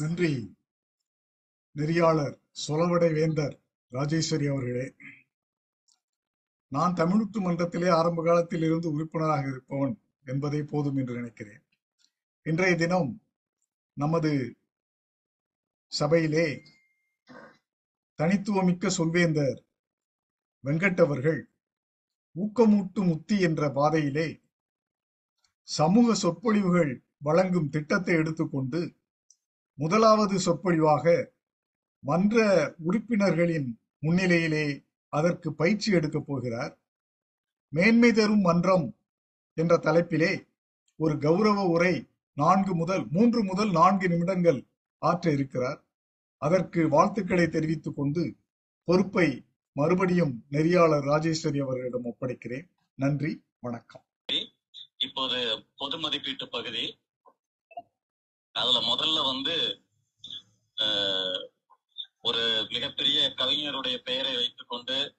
நன்றி. நெறியாளர் சொலவடை வேந்தர் ராஜேஸ்வரி அவர்களே. நான் தமிழுத்து மன்றத்திலே ஆரம்ப காலத்தில் இருந்து உறுப்பினராக இருப்பவன் என்பதை போதும் என்று நினைக்கிறேன். இன்றைய தினம் நமது சபையிலே தனித்துவமிக்க சொல்வேந்தர் வெங்கட் அவர்கள் ஊக்கமூட்டும் உத்தி என்ற பாதையிலே சமூக சொற்பொழிவுகள் வழங்கும் திட்டத்தை எடுத்துக்கொண்டு முதலாவது சொற்பொழிவாக மன்ற உறுப்பினர்களின் முன்னிலையிலே அதற்கு பயிற்சி எடுக்கப் போகிறார். மேன்மை தரும் மன்றம் என்ற தலைப்பிலே ஒரு கௌரவ உரை நான்கு முதல் மூன்று முதல் நான்கு நிமிடங்கள் ஆற்ற இருக்கிறார். அதற்கு வாழ்த்துக்களை தெரிவித்துக் கொண்டு பொறுப்பை மறுபடியும் நெறியாளர் ராஜேஸ்வரி அவர்களிடம் ஒப்படைக்கிறேன். நன்றி வணக்கம். இப்போது பொது மதிப்பீட்டு பகுதி அதுல முதல்ல வந்து ஒரு மிகப்பெரிய கவிஞருடைய பெயரை வைத்துக்கொண்டு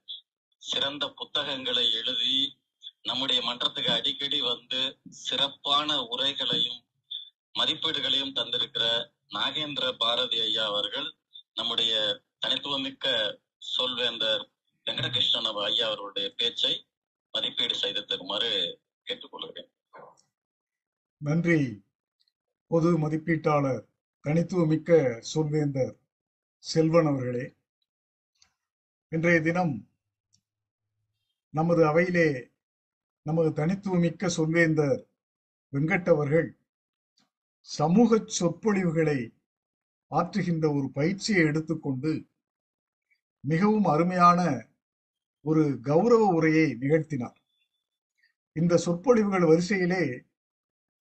சிறந்த புத்தகங்களை எழுதி நம்முடைய மன்றத்துக்கு அடிக்கடி வந்து சிறப்பான உரைகளையும் மதிப்பீடுகளையும் தந்திருக்கிற நாகேந்திர பாரதி ஐயா அவர்கள் நம்முடைய தனித்துவமிக்க சொல்வேந்தர் வெங்கடகிருஷ்ணன் ஐயா அவர்களுடைய பேச்சை மதிப்பீடு செய்து தருமாறு கேட்டுக்கொள்கிறேன். நன்றி. பொது மதிப்பீட்டாளர் தனித்துவமிக்க சொல்வேந்தர் செல்வன் அவர்களே இன்றைய தினம் நமது அவையிலே நமது தனித்துவமிக்க சொல்வேந்தர் வெங்கட் அவர்கள் சமூக சொற்பொழிவுகளை ஆற்றுகின்ற ஒரு பயிற்சியை எடுத்துக்கொண்டு மிகவும் அருமையான ஒரு கௌரவ உரையை நிகழ்த்தினார். இந்த சொற்பொழிவுகள் வரிசையிலே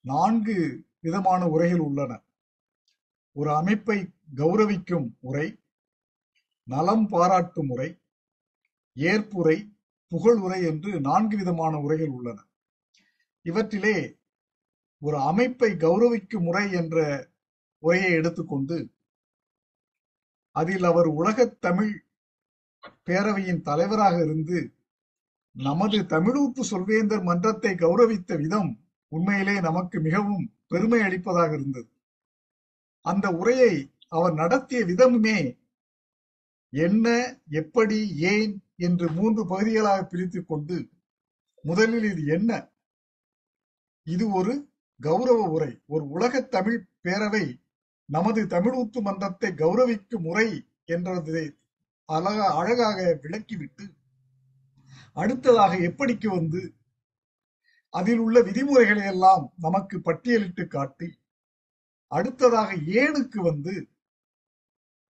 நான்கு விதமான உரைகள் உள்ளன. ஒரு அமைப்பை கௌரவிக்கும் உரை நலம் பாராட்டும் உரை ஏற்புரை உரை என்று நான்கு விதமான உரைகள் உள்ளன. இவற்றிலே ஒரு அமைப்பை கௌரவிக்கும் முறை என்ற உரையை எடுத்துக்கொண்டு அதில் அவர் உலகத் தமிழ் பேரவையின் தலைவராக இருந்து நமது தமிழூப்பு சொல்வேந்தர் மன்றத்தை கௌரவித்த விதம் உண்மையிலே நமக்கு மிகவும் பெருமை அளிப்பதாக இருந்தது. அந்த உரையை அவர் நடத்திய விதமுமே என்ன எப்படி ஏன்? என்று மூன்று பகுதிகளாக பிரித்துக் கொண்டு முதலில் இது என்ன? இது ஒரு கௌரவ உரை. ஒரு உலகத் தமிழ் பேரவை நமது தமிழூத்து மன்றத்தை கௌரவிக்கும் முறை என்றதை அழகா அழகாக விளக்கிவிட்டு அடுத்ததாக எப்படிக்கு வந்து அதில் உள்ள விதிமுறைகளை எல்லாம் நமக்கு பட்டியலிட்டு காட்டி அடுத்ததாக ஏனுக்கு வந்து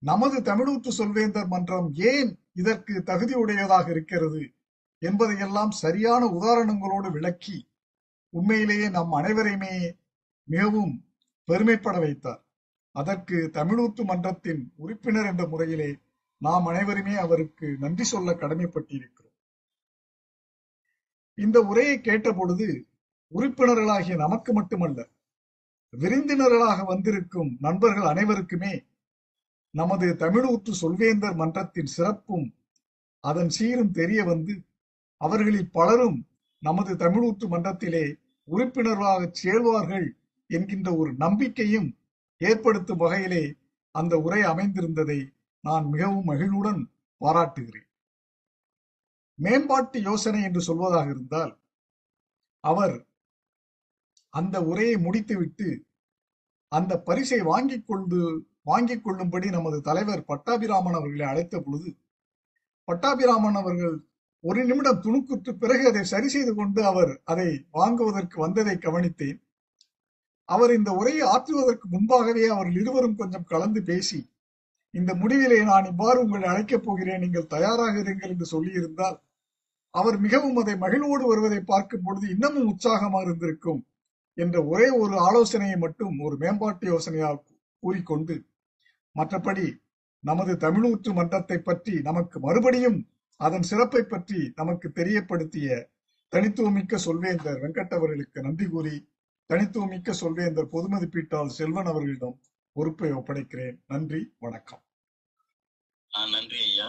நமது தமிழூத்து சொல்வேந்தர் மன்றம் ஏன் இதற்கு தகுதியுடையதாக இருக்கிறது என்பதையெல்லாம் சரியான உதாரணங்களோடு விளக்கி உண்மையிலேயே நம் அனைவரையுமே மிகவும் பெருமைப்பட வைத்தார். அதற்கு தமிழூத்து மன்றத்தின் உறுப்பினர் என்ற முறையிலே நாம் அனைவருமே அவருக்கு நன்றி சொல்ல கடமைப்பட்டிருக்கிறோம். இந்த உரையை கேட்ட பொழுது உறுப்பினர்களாகிய நமக்கு மட்டுமல்ல விருந்தினர்களாக வந்திருக்கும் நண்பர்கள் அனைவருக்குமே நமது தமிழூற்று சொல்வேந்தர் மன்றத்தின் சிறப்பும் அதன் சீரும் தெரிய வந்து அவர்களில் பலரும் நமது தமிழூற்று மன்றத்திலே உறுப்பினர்களாக சேர்வார்கள் என்கின்ற ஒரு நம்பிக்கையும் ஏற்படுத்தும் வகையிலே அந்த உரை அமைந்திருந்ததை நான் மிகவும் மகிழ்வுடன் பாராட்டுகிறேன். மேம்பாட்டு யோசனை என்று சொல்வதாக இருந்தால் அவர் அந்த உரையை முடித்துவிட்டு அந்த பரிசை வாங்கிக் கொண்டு வாங்கிக் கொள்ளும்படி நமது தலைவர் பட்டாபிராமன் அவர்களை அழைத்த பொழுது பட்டாபிராமன் அவர்கள் ஒரு நிமிடம் துணுக்குற்று பிறகு அதை சரி செய்து கொண்டு அவர் அதை வாங்குவதற்கு வந்ததை கவனித்தேன். அவர் இந்த உரையை ஆற்றுவதற்கு முன்பாகவே அவர்கள் இருவரும் கொஞ்சம் கலந்து பேசி இந்த முடிவிலே நான் இவ்வாறு உங்களை அழைக்கப் போகிறேன் நீங்கள் தயாராக இருங்கள் என்று சொல்லியிருந்தால் அவர் மிகவும் அதை மகிழ்வோடு வருவதை பார்க்கும் பொழுது இன்னமும் உற்சாகமாக இருந்திருக்கும் என்ற ஒரே ஒரு ஆலோசனையை மட்டும் ஒரு மேம்பாட்டு யோசனையாக கூறிக்கொண்டு மற்றபடி நமது தமிழூற்று மன்றத்தை பற்றி நமக்கு மறுபடியும் அதன் சிறப்பை பற்றி நமக்கு தெரியப்படுத்திய தனித்துவமிக்க சொல்வேந்தர் வெங்கட் அவர்களுக்கு நன்றி கூறி தனித்துவமிக்க சொல்வேந்தர் பொதுமதிப்பீட்டால் செல்வன் அவர்களிடம் பொறுப்பை ஒப்படைக்கிறேன். நன்றி வணக்கம். நன்றி ஐயா.